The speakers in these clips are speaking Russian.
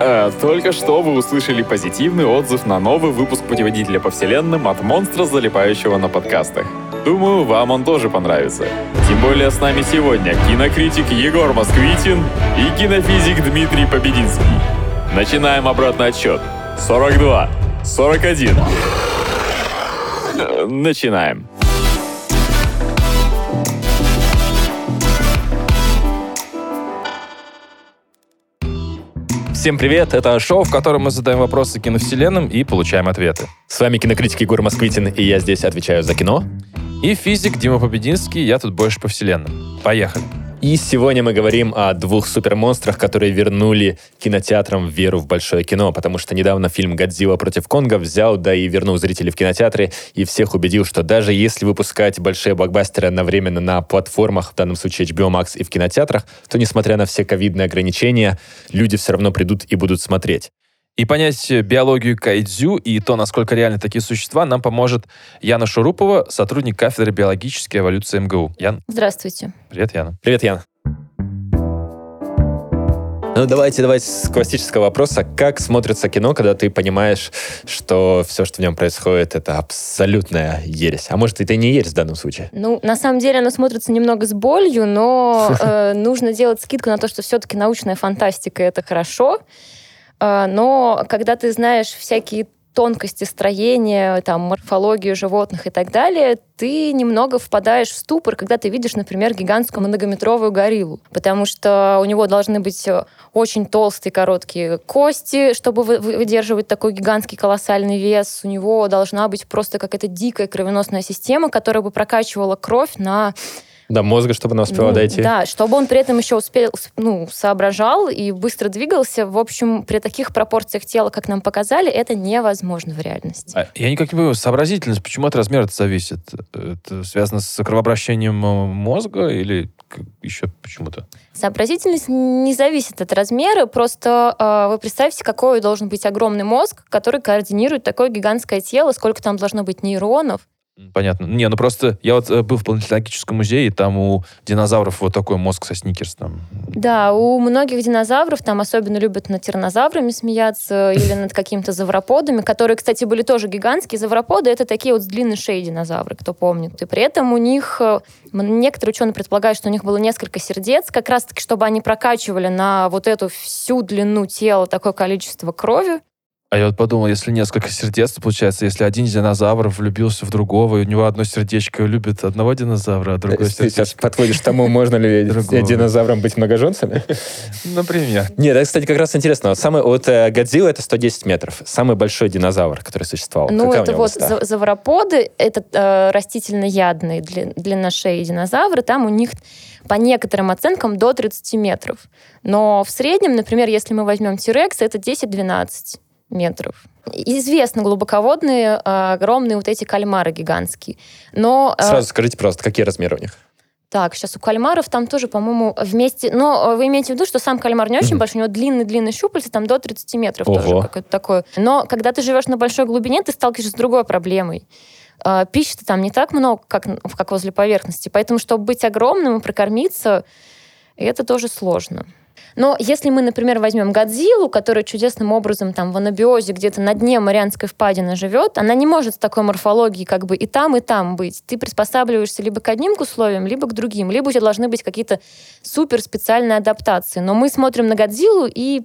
А, только что вы услышали позитивный отзыв на новый выпуск путеводителя по вселенным от монстра, залипающего на подкастах. Думаю, вам он тоже понравится. Тем более с нами сегодня кинокритик Егор Москвитин и кинофизик Дмитрий Побединский. Начинаем обратный отсчет. 42, 41. Э, Начинаем. Всем привет! Это шоу, в котором мы задаем вопросы киновселенным и получаем ответы. С вами кинокритик Егор Москвитин, и я здесь отвечаю за кино. И физик Дима Побединский, я тут больше по вселенным. Поехали! И сегодня мы говорим о двух супермонстрах, которые вернули кинотеатрам веру в большое кино, потому что недавно фильм «Годзилла против Конга» взял, да и вернул зрителей в кинотеатры, и всех убедил, что даже если выпускать большие блокбастеры одновременно на платформах, в данном случае HBO Max и в кинотеатрах, то, несмотря на все ковидные ограничения, люди все равно придут и будут смотреть. И понять биологию кайдзю и то, насколько реальны такие существа, нам поможет Яна Шурупова, сотрудник кафедры биологической эволюции МГУ. Ян, Здравствуйте. привет, Яна. Привет, Ян. Ну, давайте, давайте с классического вопроса. Как смотрится кино, когда ты понимаешь, что все, что в нем происходит, это абсолютная ересь? А может, это и не ересь в данном случае? Ну, на самом деле оно смотрится немного с болью, но э, нужно делать скидку на то, что все-таки научная фантастика это хорошо. Э, но когда ты знаешь всякие тонкости строения, там, морфологию животных и так далее, ты немного впадаешь в ступор, когда ты видишь, например, гигантскую многометровую гориллу. Потому что у него должны быть э, очень толстые, короткие кости, чтобы вы- вы- выдерживать такой гигантский колоссальный вес. У него должна быть просто какая-то дикая кровеносная система, которая бы прокачивала кровь на До мозга, чтобы она успела ну, дойти? Да, чтобы он при этом еще успел, ну, соображал и быстро двигался. В общем, при таких пропорциях тела, как нам показали, это невозможно в реальности. А Я никак не понимаю, сообразительность, почему от размера это зависит? Это связано с кровообращением э, мозга или еще почему-то? Сообразительность не зависит от размера, просто э, вы представьте, какой должен быть огромный мозг, который координирует такое гигантское тело, сколько там должно быть нейронов. Понятно. Не, ну просто я вот э, был в планетологическом музее, и там у динозавров вот такой мозг со сникерс там. Да, у многих динозавров там особенно любят над тиранозаврами смеяться или над какими-то завроподами, которые, кстати, были тоже гигантские. Завроподы — это такие вот с длинной шеей динозавры, кто помнит. И при этом у них, э, некоторые ученые предполагают, что у них было несколько сердец, как раз-таки, чтобы они прокачивали на вот эту всю длину тела такое количество крови. А я вот подумал, если несколько сердец, то получается, если один динозавр влюбился в другого, и у него одно сердечко любит одного динозавра, а другое Ты сейчас сердечко... подводишь к тому, можно ли динозаврам быть многоженцами? Например. Нет, это, кстати, как раз интересно. Вот самый, вот э, Годзилла это 110 метров. Самый большой динозавр, который существовал. Ну, Какая это вот завроподы, это э, растительноядные дли- длинношеи динозавры, там у них по некоторым оценкам до 30 метров. Но в среднем, например, если мы возьмем Тирекс, это 10-12 метров. Известно глубоководные, э, огромные вот эти кальмары гигантские. Но... э, Сразу скажите просто, какие размеры у них? так, сейчас у кальмаров там тоже, по-моему, вместе... Но э, вы имеете в виду, что сам кальмар не очень Мгм. большой, у него длинные-длинные щупальца, там до 30 метров Ого. тоже какое-то такое. Но когда ты живешь на большой глубине, ты сталкиваешься с другой проблемой. Пищи-то там не так много, как, как возле поверхности. Поэтому, чтобы быть огромным и прокормиться, это тоже сложно. Но если мы, например, возьмем Годзиллу, которая чудесным образом там в анабиозе где-то на дне Марианской впадины живет, она не может с такой морфологией как бы и там, и там быть. Ты приспосабливаешься либо к одним условиям, либо к другим. Либо у тебя должны быть какие-то супер специальные адаптации. Но мы смотрим на Годзиллу, и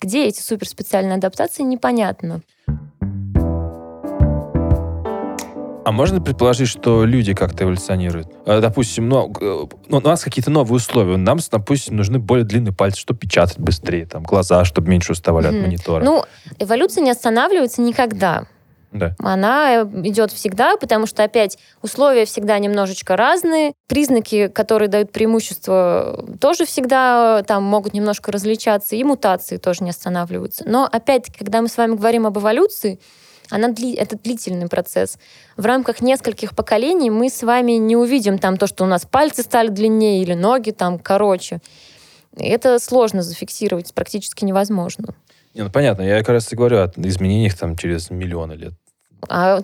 где эти супер специальные адаптации, непонятно. А можно предположить, что люди как-то эволюционируют? Э, Допустим, ну, ну, у нас какие-то новые условия. Нам, допустим, нужны более длинные пальцы, чтобы печатать быстрее, там, глаза, чтобы меньше уставали от Мгм. монитора. Ну, эволюция не останавливается никогда. да. Она э, идет всегда, потому что, опять, условия всегда немножечко разные. Признаки, которые дают преимущество, тоже всегда э, там могут немножко различаться, и мутации тоже не останавливаются. Но, опять-таки, когда мы с вами говорим об эволюции, она дли- это длительный процесс. В рамках нескольких поколений мы с вами не увидим там то, что у нас пальцы стали длиннее или ноги там короче. Это сложно зафиксировать, практически невозможно. Не, ну, понятно, я как раз и говорю о изменениях там через миллионы лет. А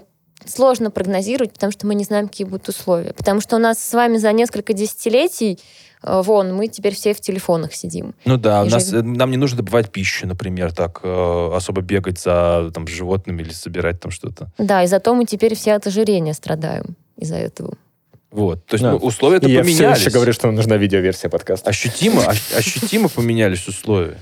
сложно прогнозировать, потому что мы не знаем, какие будут условия. Потому что у нас с вами за несколько десятилетий Вон, мы теперь все в телефонах сидим. Ну да, у нас, живем. э, нам не нужно добывать пищу, например, так э, особо бегать за там, животными или собирать там что-то. Да, и зато мы теперь все от ожирения страдаем из-за этого. Вот. То есть Да. условия-то И я все поменялись. еще говорю, что нам нужна видеоверсия подкаста. Ощутимо, ощ- ощутимо поменялись условия.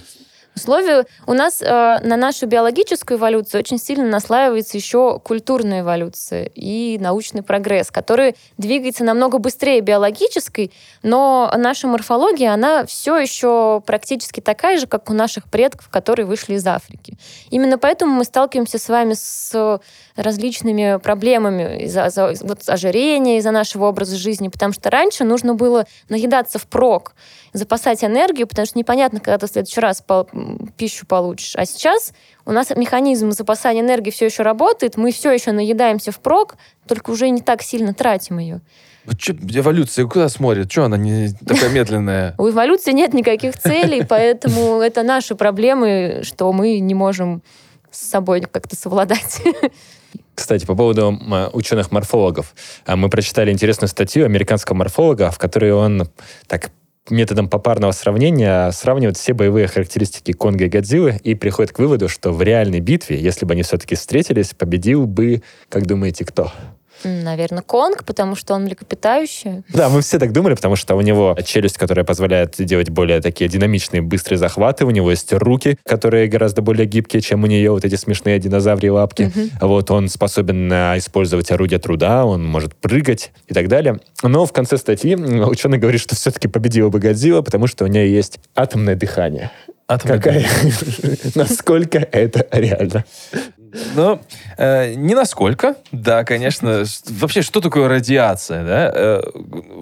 Условия у нас э, на нашу биологическую эволюцию очень сильно наслаивается еще культурная эволюция и научный прогресс, который двигается намного быстрее биологической, но наша морфология, она все еще практически такая же, как у наших предков, которые вышли из Африки. Именно поэтому мы сталкиваемся с вами с различными проблемами из-за за- вот, ожирения, из-за нашего образа жизни, потому что раньше нужно было наедаться впрок, запасать энергию, потому что непонятно, когда ты в следующий раз пищу получишь. А сейчас у нас механизм запасания энергии все еще работает, мы все еще наедаемся впрок, только уже не так сильно тратим ее. Вот чё, эволюция куда смотрит? Что она не такая медленная? У эволюции нет никаких целей, поэтому это наши проблемы, что мы не можем с собой как-то совладать. Кстати, по поводу ученых-морфологов. А, Мы прочитали интересную статью американского морфолога, в которой он так методом попарного сравнения сравнивает все боевые характеристики Конга и Годзиллы и приходит к выводу, что в реальной битве, если бы они все-таки встретились, победил бы, как думаете, кто? Наверное, Конг, потому что он млекопитающее. Да, мы все так думали, потому что у него челюсть, которая позволяет делать более такие динамичные, быстрые захваты, у него есть руки, которые гораздо более гибкие, чем у нее вот эти смешные динозаврии лапки. Вот он способен а, использовать орудия труда, он может прыгать и так далее. Но в конце статьи ученый говорит, что все-таки победила бы Годзилла, потому что у нее есть атомное дыхание. Какая? Насколько это реально? Ну, э, не насколько. Да, конечно. Вообще, что такое радиация? Да? Э,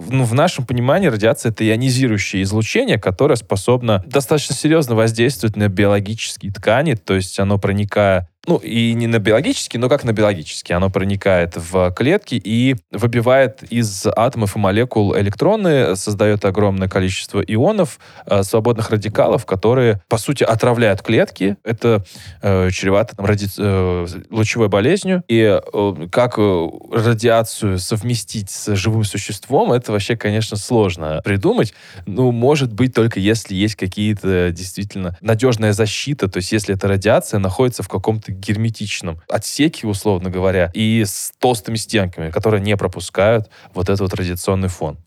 ну, в нашем понимании радиация — это ионизирующее излучение, которое способно достаточно серьезно воздействовать на биологические ткани, то есть оно проникая ну, и не на биологические, но как на биологические. Оно проникает в клетки и выбивает из атомов и молекул электроны, создает огромное количество ионов, э, свободных радикалов, которые, по сути, отравляют клетки. Это э, чревато там, ради- э, лучевой болезнью. И э, как э, радиацию совместить с живым существом, это вообще, конечно, сложно придумать. Ну, может быть, только если есть какие-то действительно надежная защита, то есть если эта радиация находится в каком-то герметичном отсеке, условно говоря, и с толстыми стенками, которые не пропускают вот этот вот радиационный фон.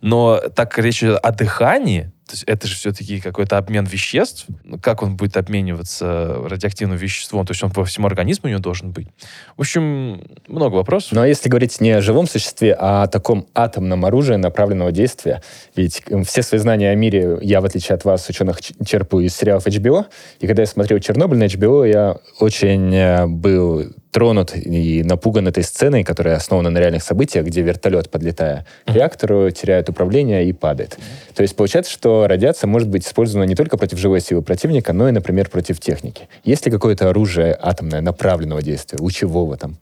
Но так как речь идет о дыхании, то есть это же все-таки какой-то обмен веществ. Как он будет обмениваться радиоактивным веществом? То есть он по всему организму у него должен быть. В общем, много вопросов. Ну а если говорить не о живом существе, а о таком атомном оружии направленного действия, ведь м, все свои знания о мире я, в отличие от вас, ученых, черпаю из сериалов HBO, и когда я смотрел «Чернобыль» на HBO, я очень э, был тронут и напуган этой сценой, которая основана на реальных событиях, где вертолет, подлетая к реактору, теряет управление и падает. То есть получается, что радиация может быть использована не только против живой силы противника, но и, например, против техники. Есть ли какое-то оружие атомное направленного действия, лучевого там,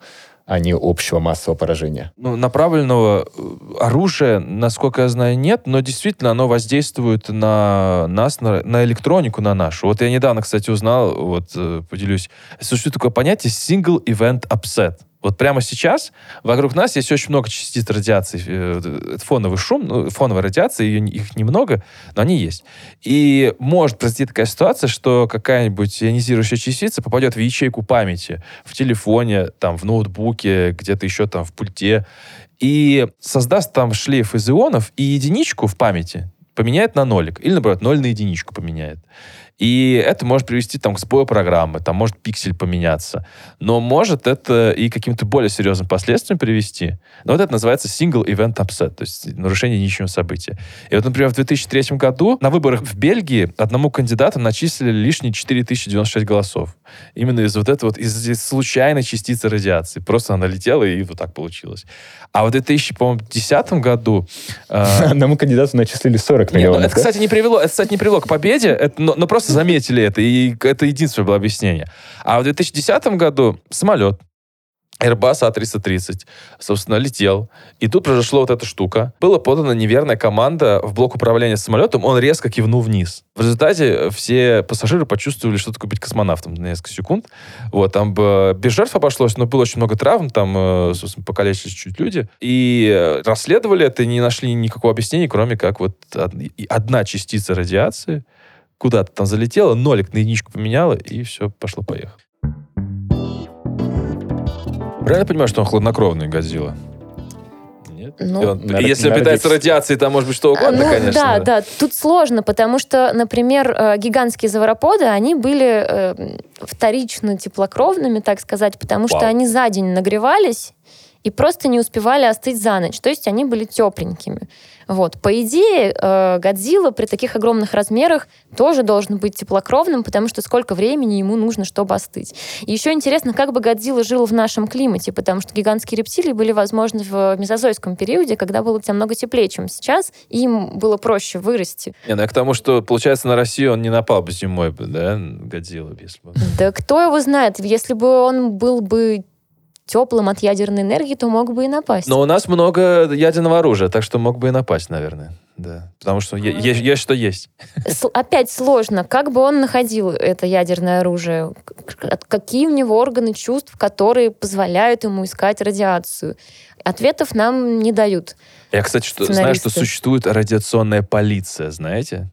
а не общего массового поражения? Ну, направленного э, оружия, насколько я знаю, нет, но действительно оно воздействует на нас, на, на электронику, на нашу. Вот я недавно, кстати, узнал, вот э, поделюсь, существует такое понятие single event upset. Вот прямо сейчас вокруг нас есть очень много частиц радиации. э, Это фоновый шум, ну, фоновая радиация, ее, их немного, но они есть. И может произойти такая ситуация, что какая-нибудь ионизирующая частица попадет в ячейку памяти, в телефоне, там, в ноутбуке, где-то еще там в пульте, и создаст там шлейф из ионов, и единичку в памяти поменяет на нолик. Или, наоборот, ноль на единичку поменяет. И это может привести там, к сбою программы, там может пиксель поменяться. Но может это и каким-то более серьезным последствиям привести. Но вот это называется single event upset, то есть нарушение единичного события. И вот, например, в 2003 году на выборах в Бельгии одному кандидату начислили лишние 4096 голосов. Именно из вот этого вот, из, из случайной частицы радиации. Просто она летела, и вот так получилось. А в 2010 году... э, Одному кандидату начислили 40 не, ну, миллионов. это, да? кстати, не привело, это, кстати, не привело к победе, это, но, но просто заметили это, и это единственное было объяснение. А в 2010 году самолет Airbus A330, собственно, летел. И тут произошла вот эта штука. Была подана неверная команда в блок управления самолетом, он резко кивнул вниз. В результате все пассажиры почувствовали, что такое быть космонавтом на несколько секунд. Вот, там бы без жертв обошлось, но было очень много травм, там, э, собственно, покалечились чуть люди. И э, расследовали это, не нашли никакого объяснения, кроме как вот одна частица радиации куда-то там залетела, нолик на единичку поменяла, и все, пошло-поехало. Правильно я понимаю, что он хладнокровный Годзилла? Нет? Ну, И он- Нар- если он питается нордический. радиацией, там может быть что угодно, ну, конечно. Да, да, тут сложно, потому что, например, э, гигантские завароподы, они были э, вторично теплокровными, так сказать, потому что Вау. они за день нагревались и просто не успевали остыть за ночь. То есть они были тепленькими. Вот. По идее, э, Годзилла при таких огромных размерах тоже должен быть теплокровным, потому что сколько времени ему нужно, чтобы остыть. И еще интересно, как бы Годзилла жил в нашем климате, потому что гигантские рептилии были возможны в мезозойском периоде, когда было намного теплее, чем сейчас, и им было проще вырасти. Не, ну я к тому, что, получается, на Россию он не напал бы зимой, да, Годзилла, если бы. Да кто его знает, если бы он был бы теплым от ядерной энергии, то мог бы и напасть. Но у нас много ядерного оружия, так что мог бы и напасть, наверное. Да, потому что е- есть, есть что есть. С- Опять сложно, как бы он находил это ядерное оружие, какие у него органы чувств, которые позволяют ему искать радиацию. Ответов нам не дают. Я, кстати, что, знаю, что существует радиационная полиция, знаете?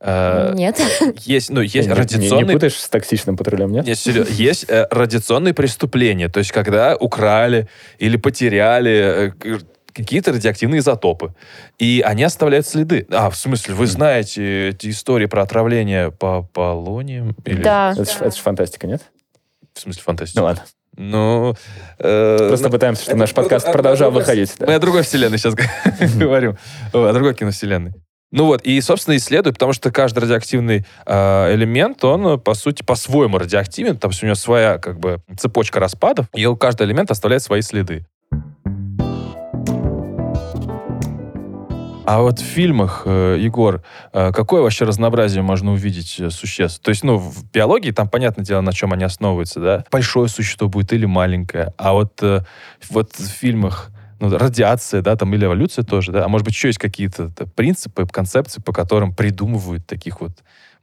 Э, Нет. Есть, ну, есть Не- не- Не, радиационные путаешь с токсичным патрулем, нет? Нет, серьезно. Есть э, радиационные преступления, то есть когда украли или потеряли э, какие-то радиоактивные изотопы, и они оставляют следы. А, в смысле, вы знаете эти истории про отравление по полонием? Или, Да. Это ж это ж фантастика, нет? В смысле, фантастика? Ну ладно. Ну, э, Просто ну, пытаемся, чтобы наш подкаст а- продолжал а- выходить. да. Мы о другой вселенной сейчас говорим. О другой киновселенной. Ну вот, и, собственно, исследуют, потому что каждый радиоактивный э, элемент, он, по сути, по-своему радиоактивен, там у него своя, как бы, цепочка распадов, и у каждый элемент оставляет свои следы. А вот в фильмах, э, Егор, э, какое вообще разнообразие можно увидеть э, существ? То есть, ну, в биологии там, понятное дело, на чем они основываются, да? Большое существо будет или маленькое. А вот, вот в фильмах ну, радиация, да, там, или эволюция тоже, да, а может быть, еще есть какие-то принципы, концепции, по которым придумывают таких вот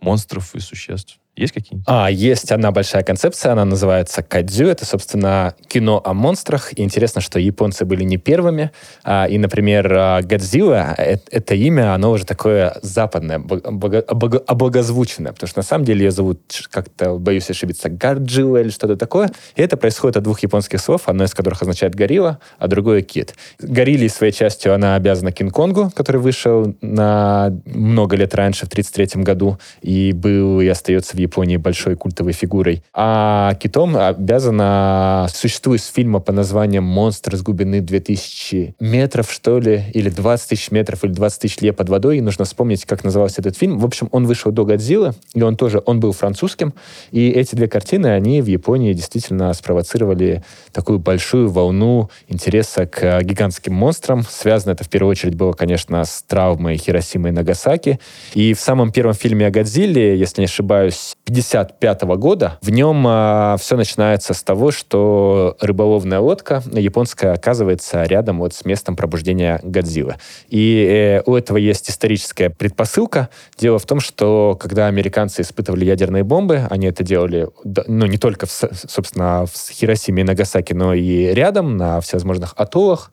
монстров и существ. Есть какие-нибудь? А, есть одна большая концепция, она называется кадзю. Это, собственно, кино о монстрах. И интересно, что японцы были не первыми. А, и, например, а, Годзилла, э- это имя, оно уже такое западное, обого- облагозвученное. Потому что на самом деле ее зовут, как-то, боюсь ошибиться, Гарджилла или что-то такое. И это происходит от двух японских слов, одно из которых означает горилла, а другое кит. Горилле своей частью она обязана Кинг-Конгу, который вышел на много лет раньше, в 1933 году, и был и остается в Японии большой культовой фигурой. А китом обязана существует с фильма по названием «Монстр с глубины 2000 метров», что ли, или 20 тысяч метров, или 20 тысяч лет под водой, и нужно вспомнить, как назывался этот фильм. В общем, он вышел до «Годзиллы», и он тоже, он был французским, и эти две картины, они в Японии действительно спровоцировали такую большую волну интереса к э, гигантским монстрам. Связано это в первую очередь было, конечно, с травмой Хиросимы и Нагасаки. И в самом первом фильме о Годзилле, если не ошибаюсь, 55 года, в нем все начинается с того, что рыболовная лодка японская оказывается рядом вот с местом пробуждения Годзиллы. И э, у этого есть историческая предпосылка. Дело в том, что когда американцы испытывали ядерные бомбы, они это делали, ну, не только, в, собственно, в Хиросиме и Нагасаки, но и рядом, на всевозможных атоллах,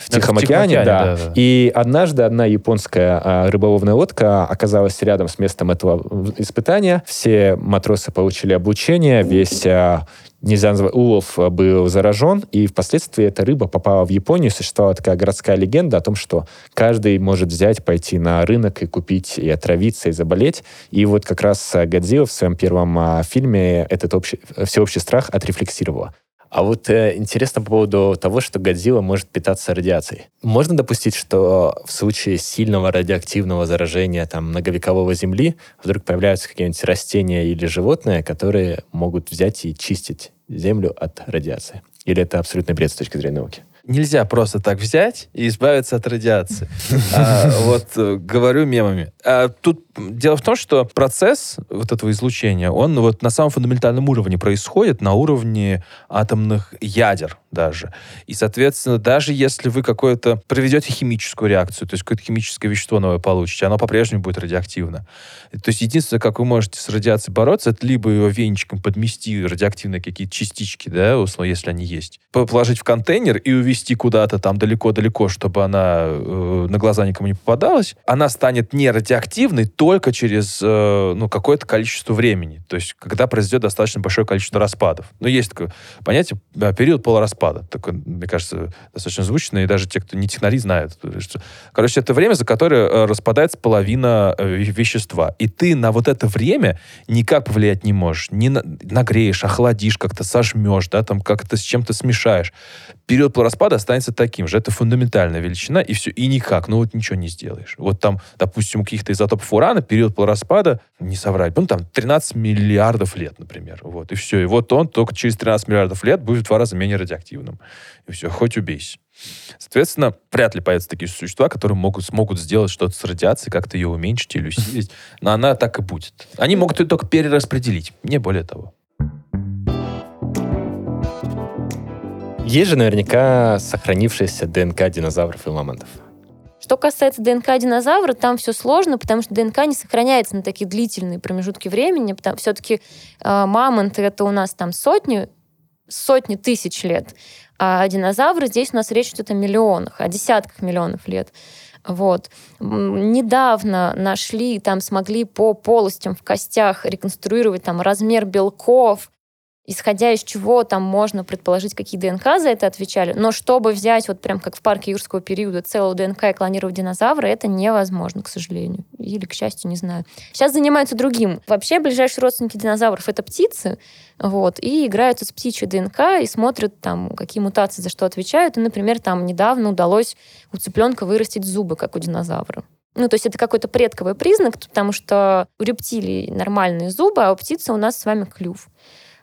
в Тихом океане, океане, да. да, да. И однажды одна японская а, рыболовная лодка оказалась рядом с местом этого испытания. Все матросы получили обучение, весь а, нельзя назвать, улов а, был заражен, и впоследствии эта рыба попала в Японию. Существовала такая городская легенда о том, что каждый может взять, пойти на рынок и купить, и отравиться, и заболеть. И вот как раз а, Годзилла в своем первом а, фильме этот общий, всеобщий страх отрефлексировала. А вот э, интересно по поводу того, что Годзилла может питаться радиацией. Можно допустить, что в случае сильного радиоактивного заражения там, многовекового Земли вдруг появляются какие-нибудь растения или животные, которые могут взять и чистить Землю от радиации? Или это абсолютный бред с точки зрения науки? Нельзя просто так взять и избавиться от радиации. А, вот э, говорю мемами. А тут дело в том, что процесс вот этого излучения, он вот на самом фундаментальном уровне происходит, на уровне атомных ядер даже. И, соответственно, даже если вы какое-то проведете химическую реакцию, то есть какое-то химическое вещество новое получите, оно по-прежнему будет радиоактивно. То есть единственное, как вы можете с радиацией бороться, это либо его венчиком подмести радиоактивные какие-то частички, да, условно, если они есть, положить в контейнер и увезти куда-то там далеко-далеко, чтобы она э, на глаза никому не попадалась, она станет не радиоактивной только через э, ну, какое-то количество времени. То есть, когда произойдет достаточно большое количество распадов. Но есть такое понятие период полураспада. Такое, мне кажется, достаточно звучно, и даже те, кто не технари, знают. Что... Короче, это время, за которое э, распадается половина э, вещества. И ты на вот это время никак повлиять не можешь. Не на... нагреешь, охладишь, как-то сожмешь, да, там как-то с чем-то смешаешь. Период полураспада останется таким же. Это фундаментальная величина, и все. И никак, ну вот ничего не сделаешь. Вот там, допустим, у каких-то изотопов урана период полураспада, не соврать, ну там 13 миллиардов лет, например. Вот, и все. И вот он только через 13 миллиардов лет будет в два раза менее радиоактивным. И все, хоть убейся. Соответственно, вряд ли появятся такие существа, которые могут, смогут сделать что-то с радиацией, как-то ее уменьшить или усилить. Но она так и будет. Они могут ее только перераспределить, не более того. Есть же наверняка сохранившаяся ДНК динозавров и мамонтов. Что касается ДНК динозавра, там все сложно, потому что ДНК не сохраняется на такие длительные промежутки времени. Потому все-таки э, мамонты это у нас там сотни, сотни тысяч лет, а динозавры здесь у нас речь идет о миллионах, о десятках миллионов лет. Вот. Недавно нашли, там смогли по полостям в костях реконструировать там размер белков, исходя из чего там можно предположить, какие ДНК за это отвечали. Но чтобы взять, вот прям как в парке юрского периода, целую ДНК и клонировать динозавра, это невозможно, к сожалению. Или, к счастью, не знаю. Сейчас занимаются другим. Вообще, ближайшие родственники динозавров — это птицы, вот, и играются с птичьей ДНК и смотрят, там, какие мутации за что отвечают. И, например, там недавно удалось у цыпленка вырастить зубы, как у динозавра. Ну, то есть это какой-то предковый признак, потому что у рептилий нормальные зубы, а у птицы у нас с вами клюв.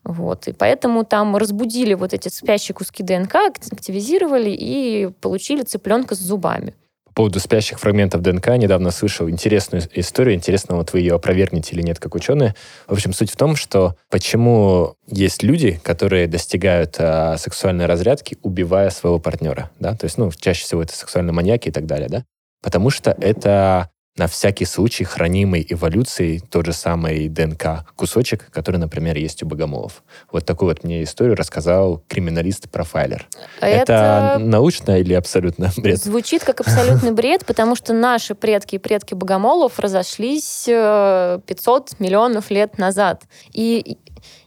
Вот. И поэтому там разбудили вот эти спящие куски ДНК, активизировали и получили цыпленка с зубами. По поводу спящих фрагментов ДНК недавно слышал интересную историю. Интересно, вот вы ее опровергнете или нет, как ученые. В общем, суть в том, что почему есть люди, которые достигают а, сексуальной разрядки, убивая своего партнера. Да? То есть, ну, чаще всего это сексуальные маньяки и так далее. Да? Потому что это на всякий случай хранимый эволюцией тот же самый ДНК кусочек, который, например, есть у богомолов. Вот такую вот мне историю рассказал криминалист-профайлер. А это... это научно или абсолютно бред? Звучит как абсолютный бред, потому что наши предки и предки богомолов разошлись 500 э, миллионов лет назад. И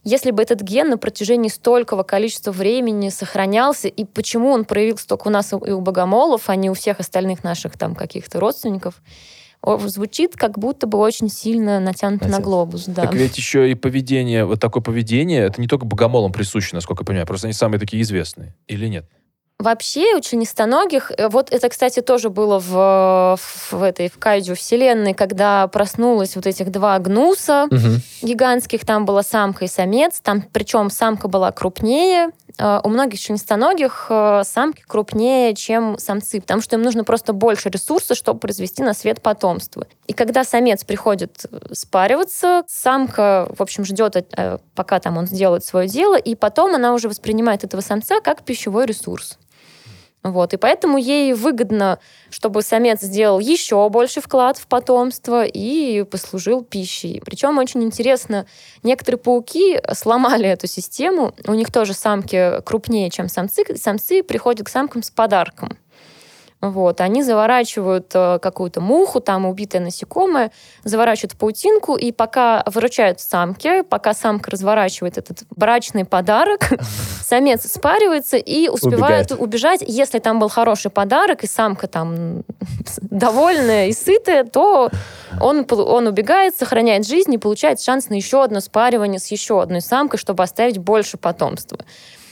если бы этот ген на протяжении столького количества времени сохранялся, и почему он проявился только у нас и у богомолов, а не у всех остальных наших там каких-то родственников, звучит как будто бы очень сильно натянуто Натянут. на глобус. Да. Так ведь еще и поведение, вот такое поведение, это не только богомолам присуще, насколько я понимаю, просто они самые такие известные, или нет? Вообще у членистоногих, э, вот это, кстати, тоже было в, в этой в Кайджу вселенной, когда проснулось вот этих два гнуса угу. гигантских, там была самка и самец, там причем самка была крупнее, э, у многих членистоногих э, самки крупнее, чем самцы, потому что им нужно просто больше ресурсов, чтобы произвести на свет потомство. И когда самец приходит спариваться, самка, в общем, ждет, пока там он сделает свое дело, и потом она уже воспринимает этого самца как пищевой ресурс. Вот, и поэтому ей выгодно, чтобы самец сделал еще больше вклад в потомство и послужил пищей. Причем очень интересно, некоторые пауки сломали эту систему. У них тоже самки крупнее, чем самцы. Самцы приходят к самкам с подарком. Вот, они заворачивают э, какую-то муху, там убитое насекомое, заворачивают в паутинку, и пока выручают самки, пока самка разворачивает этот брачный подарок, самец спаривается и успевает убежать. Если там был хороший подарок, и самка там довольная и сытая, то он, он убегает, сохраняет жизнь и получает шанс на еще одно спаривание с еще одной самкой, чтобы оставить больше потомства.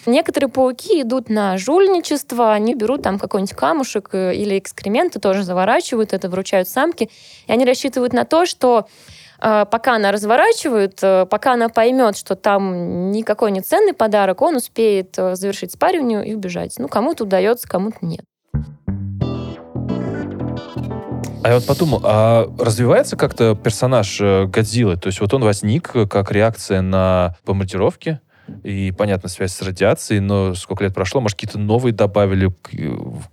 Некоторые пауки идут на жульничество, они берут там какой-нибудь камушек э, или экскременты, тоже заворачивают это, вручают самке, и они рассчитывают на то, что э, пока она разворачивает, э, пока она поймет, что там никакой не ценный подарок, он успеет завершить спаривание и убежать. Ну, кому-то удается, кому-то нет. А я вот подумал, а развивается как-то персонаж Годзиллы? То есть вот он возник как реакция на бомбардировки, и, понятно, связь с радиацией, но сколько лет прошло, может, какие-то новые добавили к,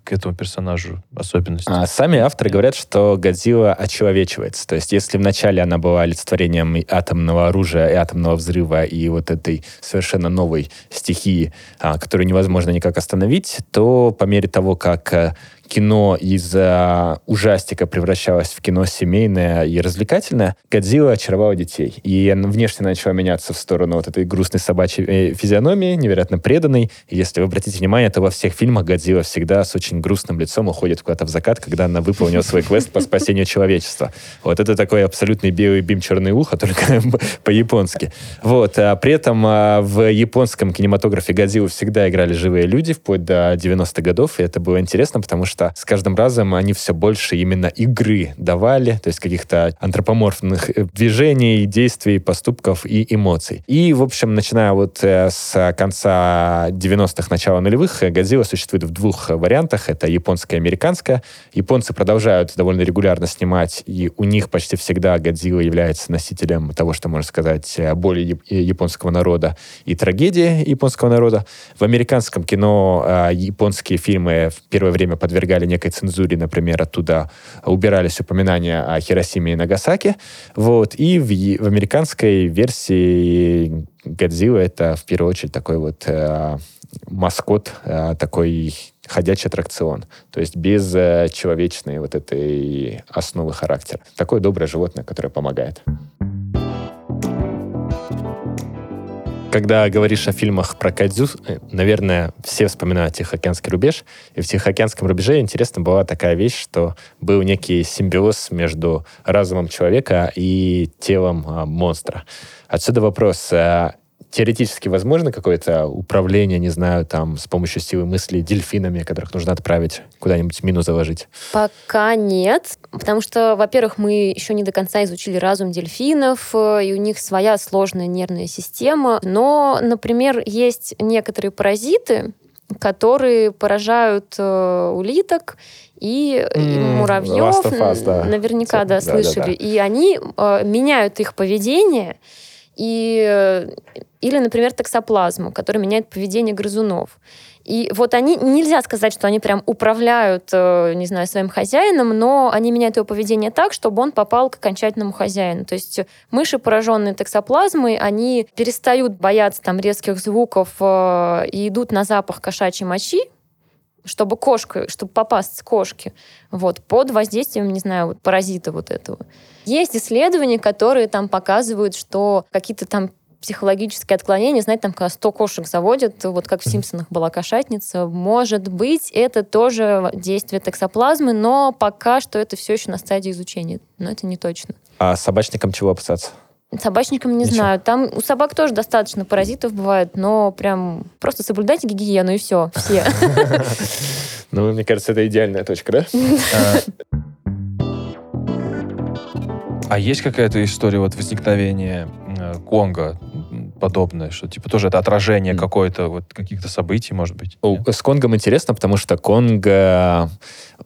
к этому персонажу особенности? А сами авторы говорят, что Годзилла очеловечивается. То есть, если вначале она была олицетворением атомного оружия, и атомного взрыва, и вот этой совершенно новой стихии, а, которую невозможно никак остановить, то по мере того, как э, кино из э, ужастика превращалось в кино семейное и развлекательное, Годзилла очаровала детей. И внешне начала меняться в сторону вот этой грустной собачьей э, физиономии, невероятно преданной. И если вы обратите внимание, то во всех фильмах Годзилла всегда с очень грустным лицом уходит куда-то в закат, когда она выполнила свой квест по спасению человечества. Вот это такой абсолютный белый бим черное ухо, только по-японски. Вот. А при этом а, в японском кинематографе Годзиллу всегда играли живые люди, вплоть до 90-х годов, и это было интересно, потому что с каждым разом они все больше именно игры давали, то есть каких-то антропоморфных э, движений, действий, поступков и эмоций. И, в общем, начиная вот э, с конца 90-х, начала нулевых, э, Годзилла существует в двух вариантах. Это японская и американская. Японцы продолжают довольно регулярно снимать, и у них почти всегда Годзилла является носителем того, что можно сказать, боли японского народа и трагедии японского народа. В американском кино японские фильмы в первое время подвергали некой цензуре, например, оттуда убирались упоминания о Хиросиме и Нагасаки. Вот. И в, в американской версии Годзилла это в первую очередь такой вот э, маскот, э, такой ходячий аттракцион. То есть без э, человечной вот этой основы характера. Такое доброе животное, которое помогает. Когда говоришь о фильмах про Кадзю, э, наверное, все вспоминают Тихоокеанский рубеж. И в Тихоокеанском рубеже интересно была такая вещь, что был некий симбиоз между разумом человека и телом а, монстра. Отсюда вопрос, а теоретически возможно какое-то управление, не знаю, там, с помощью силы мысли дельфинами, которых нужно отправить куда-нибудь мину заложить? Пока нет, потому что, во-первых, мы еще не до конца изучили разум дельфинов, э, и у них своя сложная нервная система. Но, например, есть некоторые паразиты, которые поражают э, улиток и, mm, и муравьев. Us, да. Наверняка, да, да слышали. Да, да, да. И они э, меняют их поведение и, э, или, например, токсоплазму, которая меняет поведение грызунов. И вот они, нельзя сказать, что они прям управляют, э, не знаю, своим хозяином, но они меняют его поведение так, чтобы он попал к окончательному хозяину. То есть мыши, пораженные токсоплазмой, они перестают бояться там резких звуков э, и идут на запах кошачьей мочи, чтобы кошка, чтобы попасть с кошки, вот, под воздействием, не знаю, вот, паразита вот этого. Есть исследования, которые там показывают, что какие-то там психологические отклонения, знаете, там, когда 100 кошек заводят, вот как в «Симпсонах» была кошатница, может быть, это тоже действие токсоплазмы, но пока что это все еще на стадии изучения, но это не точно. А собачникам чего опасаться? Собачникам не Ничего. знаю. Там у собак тоже достаточно паразитов бывает, но прям просто соблюдайте гигиену и все, все. Ну, мне кажется, это идеальная точка, да? А есть какая-то история вот возникновения э, Конга подобное, что типа тоже это отражение mm. какое-то вот каких-то событий, может быть? С Конгом интересно, потому что Конго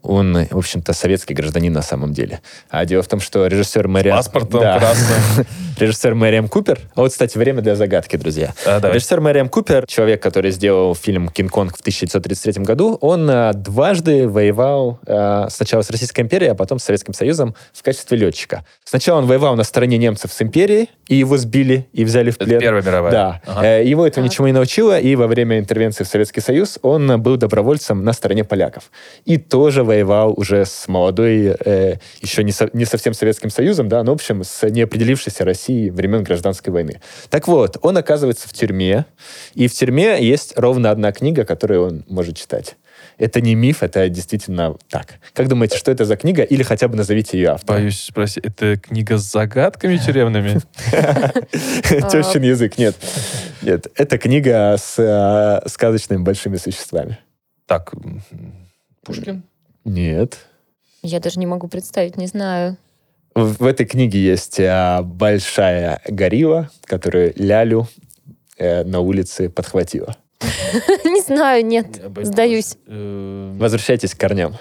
он, в общем-то, советский гражданин на самом деле. А дело в том, что режиссер Мэриам... Паспортом да. красным. режиссер Мэриам Купер... А вот, кстати, время для загадки, друзья. А, режиссер Мэриам Купер, человек, который сделал фильм «Кинг-Конг» в 1933 году, он а, дважды воевал а, сначала с Российской империей, а потом с Советским Союзом в качестве летчика. Сначала он воевал на стороне немцев с империей, и его сбили, и взяли в плен. Это Первая мировая. Да. Ага. Э, его этого так. ничему не научило, и во время интервенции в Советский Союз он был добровольцем на стороне поляков. И тоже воевал уже с молодой, э, еще не, со, не совсем Советским Союзом, да, но, в общем, с неопределившейся Россией времен Гражданской войны. Так вот, он оказывается в тюрьме, и в тюрьме есть ровно одна книга, которую он может читать. Это не миф, это действительно так. Как думаете, что это за книга? Или хотя бы назовите ее автора. Боюсь спросить, это книга с загадками тюремными? Тещин язык, нет. Нет, это книга с э, сказочными большими существами. Так, Пушкин? Нет. Я даже не могу представить, не знаю. В, в этой книге есть а, большая горилла, которую Лялю э, на улице подхватила. Не знаю, нет, сдаюсь. Э, Возвращайтесь к корням.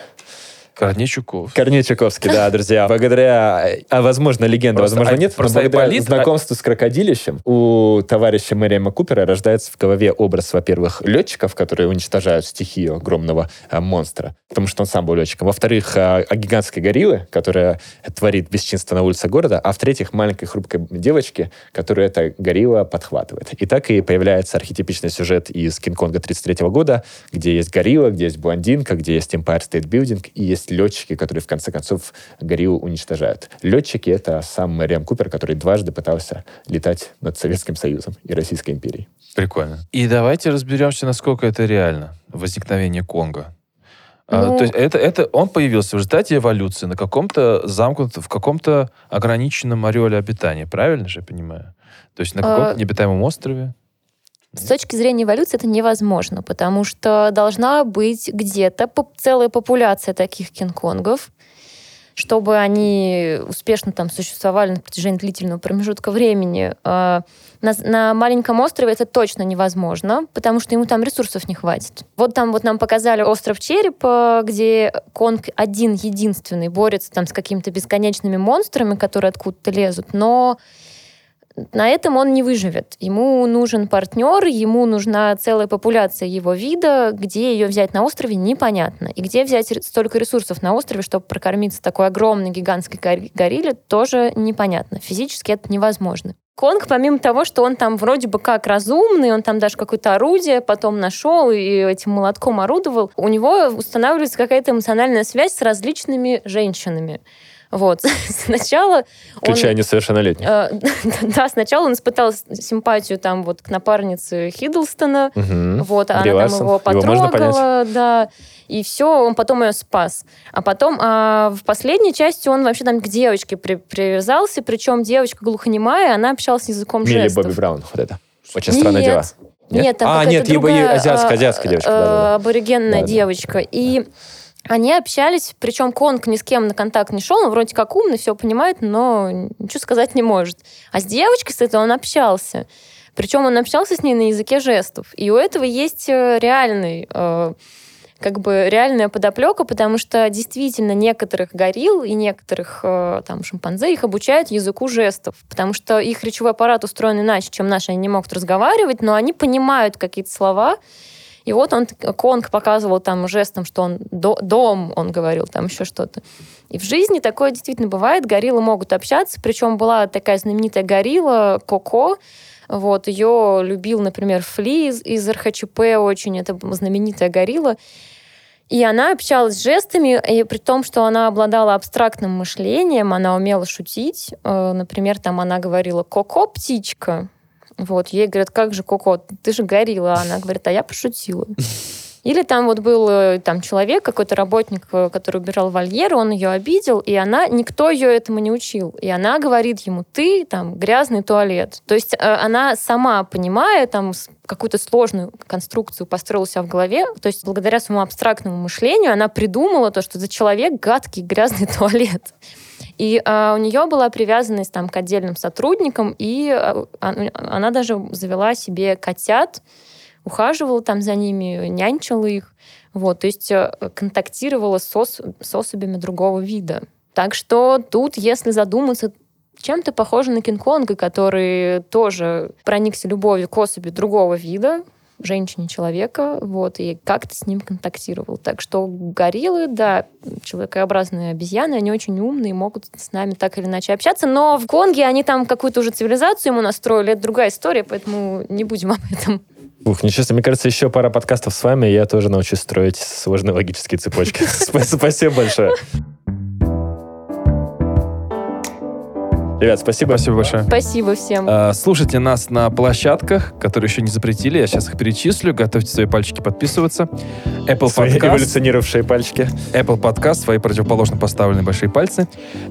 Корней Чуков. Корней Чуковский, да, друзья. Благодаря, а возможно, легенда, Просто- возможно, а- нет, но просто благодаря Айболит- знакомству с крокодилищем у товарища Мэриэма Купера рождается в голове образ, во-первых, летчиков, которые уничтожают стихию огромного а, монстра, потому что он сам был летчиком. Во-вторых, а, о гигантской гориллы, которая творит бесчинство на улице города, а в-третьих, маленькой хрупкой девочки, которую эта горилла подхватывает. И так и появляется архетипичный сюжет из Кинг-Конга 33 года, где есть горилла, где есть блондинка, где есть Empire State Building, и есть летчики, которые в конце концов гориллу уничтожают. Летчики — это сам Мэриам Купер, который дважды пытался летать над Советским Союзом и Российской империей. Прикольно. И давайте разберемся, насколько это реально. Возникновение Конга. А, Ну- то есть это, это он появился в результате эволюции на каком-то замкнутом, в каком-то ограниченном ореоле обитания. Правильно же я понимаю? То есть на каком-то А, необитаемом острове. С точки зрения эволюции это невозможно, потому что должна быть где-то целая популяция таких кинг-конгов, чтобы они успешно там существовали на протяжении длительного промежутка времени. А, На, на маленьком острове это точно невозможно, потому что ему там ресурсов не хватит. Вот там вот нам показали остров Черепа, где Конг один единственный борется там с какими-то бесконечными монстрами, которые откуда-то лезут, но на этом он не выживет. Ему нужен партнер, ему нужна целая популяция его вида, где ее взять на острове непонятно. И где взять столько ресурсов на острове, чтобы прокормиться такой огромной гигантской гор- горилле, тоже непонятно. Физически это невозможно. Конг, помимо того, что он там вроде бы как разумный, он там даже какое-то орудие потом нашел и этим молотком орудовал, у него устанавливается какая-то эмоциональная связь с различными женщинами. Вот. Сначала он... Включая несовершеннолетних. Э, Да, сначала он испытал симпатию там вот к напарнице Хиддлстона, Мгм. вот, а она там Ларсон. его Его потрогала, да, и все, он потом ее спас. А потом а, в последней части он вообще там к девочке при- привязался, причем девочка глухонемая, она общалась языком Милли жестов. Бобби Браун, вот это. Очень Нет. дела. Нет, там а, нет, другая, азиатская, а, азиатская девочка. э, аборигенная Да-да. девочка. И они общались, причем Конг ни с кем на контакт не шел, он вроде как умный, все понимает, но ничего сказать не может. А с девочкой этой он общался. Причем он общался с ней на языке жестов. И у этого есть э, реальный э, как бы реальная подоплека, потому что действительно некоторых горилл и некоторых э, там шимпанзе их обучают языку жестов, потому что их речевой аппарат устроен иначе, чем наши, они не могут разговаривать, но они понимают какие-то слова, и вот он, Конг показывал там жестом, что он до- дом, он говорил, там еще что-то. И в жизни такое действительно бывает. Гориллы могут общаться. Причем была такая знаменитая горилла Коко. Вот, ее любил, например, Фли из, из РХЧП очень. Это знаменитая горилла. И она общалась жестами, и при том, что она обладала абстрактным мышлением, она умела шутить. Э, Например, там она говорила «Коко, птичка». Вот, ей говорят, как же Коко, ты же горилла. А Она говорит, а я пошутила. Или там вот был э, там человек, какой-то работник, э, который убирал вольер, он ее обидел, и она, никто ее этому не учил. И она говорит ему, ты там грязный туалет. То есть э, она сама, понимая там какую-то сложную конструкцию построила себя в голове, то есть благодаря своему абстрактному мышлению она придумала то, что за человек гадкий грязный туалет. И а, у нее была привязанность там к отдельным сотрудникам, и а- она даже завела себе котят, ухаживала там за ними, нянчила их. Вот, то есть э, контактировала с, ос- с особями другого вида. Так что тут, если задуматься, чем-то похоже на Кинг-Конга, который тоже проникся любовью к особи другого вида, женщине человека, вот, и как-то с ним контактировал. Так что гориллы, да, человекообразные обезьяны, они очень умные, могут с нами так или иначе общаться, но в Конге они там какую-то уже цивилизацию ему настроили, это другая история, поэтому не будем об этом. Ух, себе, мне кажется, еще пара подкастов с вами, я тоже научусь строить сложные логические цепочки. Спа- Спасибо большое. Ребят, спасибо. Спасибо большое. Спасибо всем. А, Слушайте нас на площадках, которые еще не запретили. Я сейчас их перечислю. Готовьте свои пальчики подписываться. Apple Свои Podcast, эволюционировавшие пальчики. Apple Podcast, свои противоположно поставленные большие пальцы.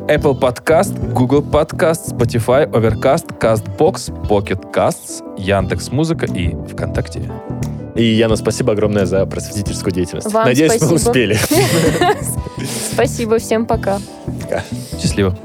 Apple Podcast, Google Podcast, Spotify, Overcast, CastBox, Pocket Casts, Яндекс Музыка и ВКонтакте. И, Яна, спасибо огромное за просветительскую деятельность. Вам Надеюсь, мы спасибо. успели. Спасибо всем, пока. Счастливо.